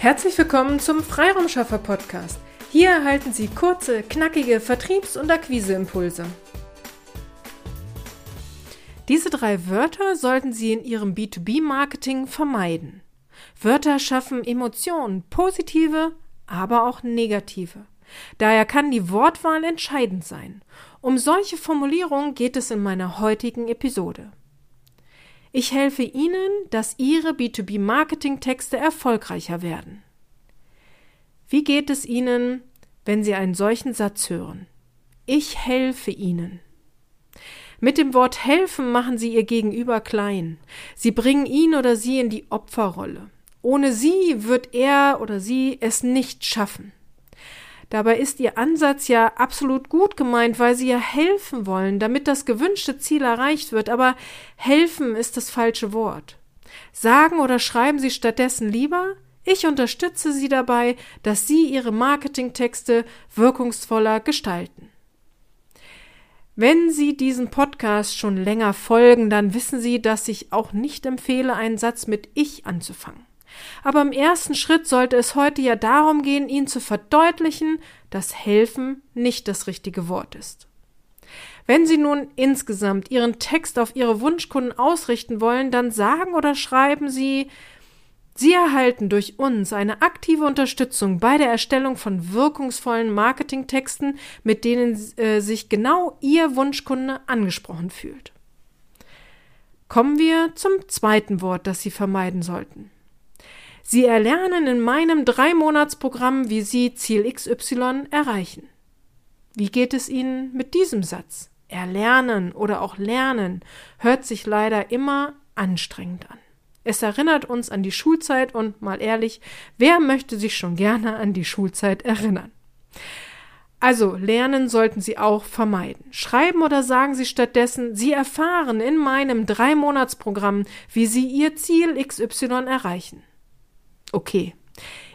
Herzlich willkommen zum Freiraumschaffer Podcast. Hier erhalten Sie kurze, knackige Vertriebs- und Akquiseimpulse. Diese drei Wörter sollten Sie in Ihrem B2B-Marketing vermeiden. Wörter schaffen Emotionen, positive, aber auch negative. Daher kann die Wortwahl entscheidend sein. Um solche Formulierungen geht es in meiner heutigen Episode. Ich helfe Ihnen, dass Ihre B2B-Marketing-Texte erfolgreicher werden. Wie geht es Ihnen, wenn Sie einen solchen Satz hören? Ich helfe Ihnen. Mit dem Wort helfen machen Sie Ihr Gegenüber klein. Sie bringen ihn oder sie in die Opferrolle. Ohne Sie wird er oder sie es nicht schaffen. Dabei ist Ihr Ansatz ja absolut gut gemeint, weil Sie ja helfen wollen, damit das gewünschte Ziel erreicht wird, aber helfen ist das falsche Wort. Sagen oder schreiben Sie stattdessen lieber, ich unterstütze Sie dabei, dass Sie Ihre Marketingtexte wirkungsvoller gestalten. Wenn Sie diesen Podcast schon länger folgen, dann wissen Sie, dass ich auch nicht empfehle, einen Satz mit Ich anzufangen. Aber im ersten Schritt sollte es heute ja darum gehen, Ihnen zu verdeutlichen, dass helfen nicht das richtige Wort ist. Wenn Sie nun insgesamt Ihren Text auf Ihre Wunschkunden ausrichten wollen, dann sagen oder schreiben Sie Sie erhalten durch uns eine aktive Unterstützung bei der Erstellung von wirkungsvollen Marketingtexten, mit denen äh, sich genau Ihr Wunschkunde angesprochen fühlt. Kommen wir zum zweiten Wort, das Sie vermeiden sollten. Sie erlernen in meinem Drei-Monats-Programm, wie Sie Ziel XY erreichen. Wie geht es Ihnen mit diesem Satz? Erlernen oder auch lernen hört sich leider immer anstrengend an. Es erinnert uns an die Schulzeit und mal ehrlich, wer möchte sich schon gerne an die Schulzeit erinnern? Also lernen sollten Sie auch vermeiden. Schreiben oder sagen Sie stattdessen, Sie erfahren in meinem Drei-Monats-Programm, wie Sie Ihr Ziel XY erreichen. Okay,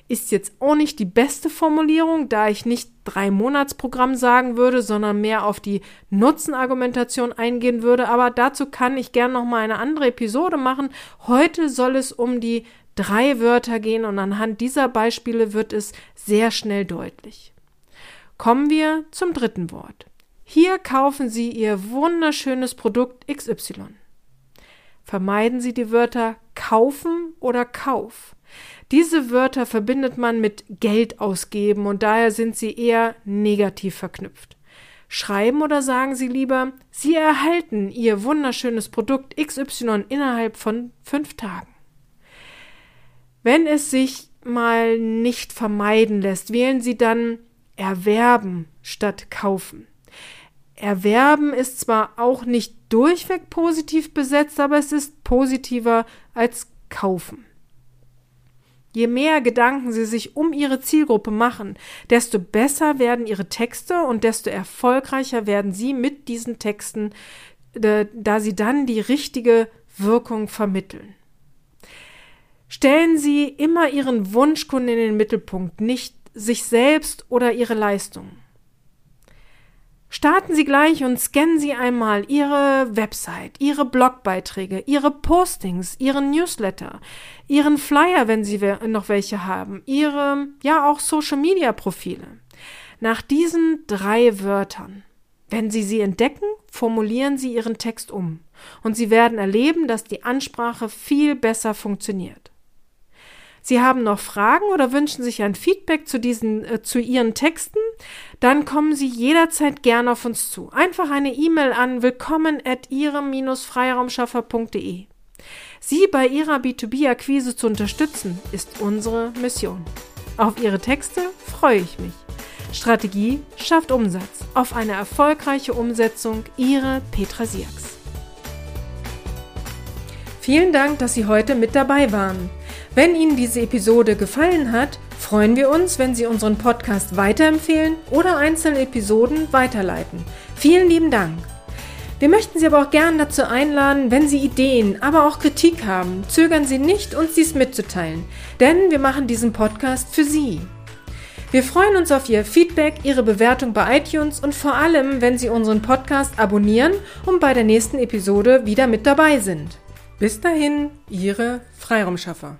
ist jetzt auch nicht die beste Formulierung, da ich nicht drei Monatsprogramm sagen würde, sondern mehr auf die Nutzenargumentation eingehen würde. Aber dazu kann ich gern noch mal eine andere Episode machen. Heute soll es um die drei Wörter gehen und anhand dieser Beispiele wird es sehr schnell deutlich. Kommen wir zum dritten Wort. Hier kaufen Sie Ihr wunderschönes Produkt XY. Vermeiden Sie die Wörter kaufen oder kauf. Diese Wörter verbindet man mit Geld ausgeben und daher sind sie eher negativ verknüpft. Schreiben oder sagen Sie lieber, Sie erhalten Ihr wunderschönes Produkt XY innerhalb von fünf Tagen. Wenn es sich mal nicht vermeiden lässt, wählen Sie dann erwerben statt kaufen. Erwerben ist zwar auch nicht durchweg positiv besetzt, aber es ist positiver als kaufen. Je mehr Gedanken Sie sich um Ihre Zielgruppe machen, desto besser werden Ihre Texte und desto erfolgreicher werden Sie mit diesen Texten, da Sie dann die richtige Wirkung vermitteln. Stellen Sie immer Ihren Wunschkunden in den Mittelpunkt, nicht sich selbst oder Ihre Leistungen. Starten Sie gleich und scannen Sie einmal Ihre Website, Ihre Blogbeiträge, Ihre Postings, Ihren Newsletter, Ihren Flyer, wenn Sie noch welche haben, Ihre, ja auch Social-Media-Profile. Nach diesen drei Wörtern, wenn Sie sie entdecken, formulieren Sie Ihren Text um und Sie werden erleben, dass die Ansprache viel besser funktioniert. Sie haben noch Fragen oder wünschen sich ein Feedback zu diesen, äh, zu Ihren Texten, dann kommen Sie jederzeit gerne auf uns zu. Einfach eine E-Mail an willkommen at ihrem-freiraumschaffer.de. Sie bei Ihrer B2B-Akquise zu unterstützen, ist unsere Mission. Auf Ihre Texte freue ich mich. Strategie schafft Umsatz. Auf eine erfolgreiche Umsetzung, Ihre Petra Sierks. Vielen Dank, dass Sie heute mit dabei waren. Wenn Ihnen diese Episode gefallen hat, freuen wir uns, wenn Sie unseren Podcast weiterempfehlen oder einzelne Episoden weiterleiten. Vielen lieben Dank. Wir möchten Sie aber auch gern dazu einladen, wenn Sie Ideen, aber auch Kritik haben, zögern Sie nicht, uns dies mitzuteilen, denn wir machen diesen Podcast für Sie. Wir freuen uns auf Ihr Feedback, Ihre Bewertung bei iTunes und vor allem, wenn Sie unseren Podcast abonnieren und bei der nächsten Episode wieder mit dabei sind. Bis dahin, Ihre Freiraumschaffer.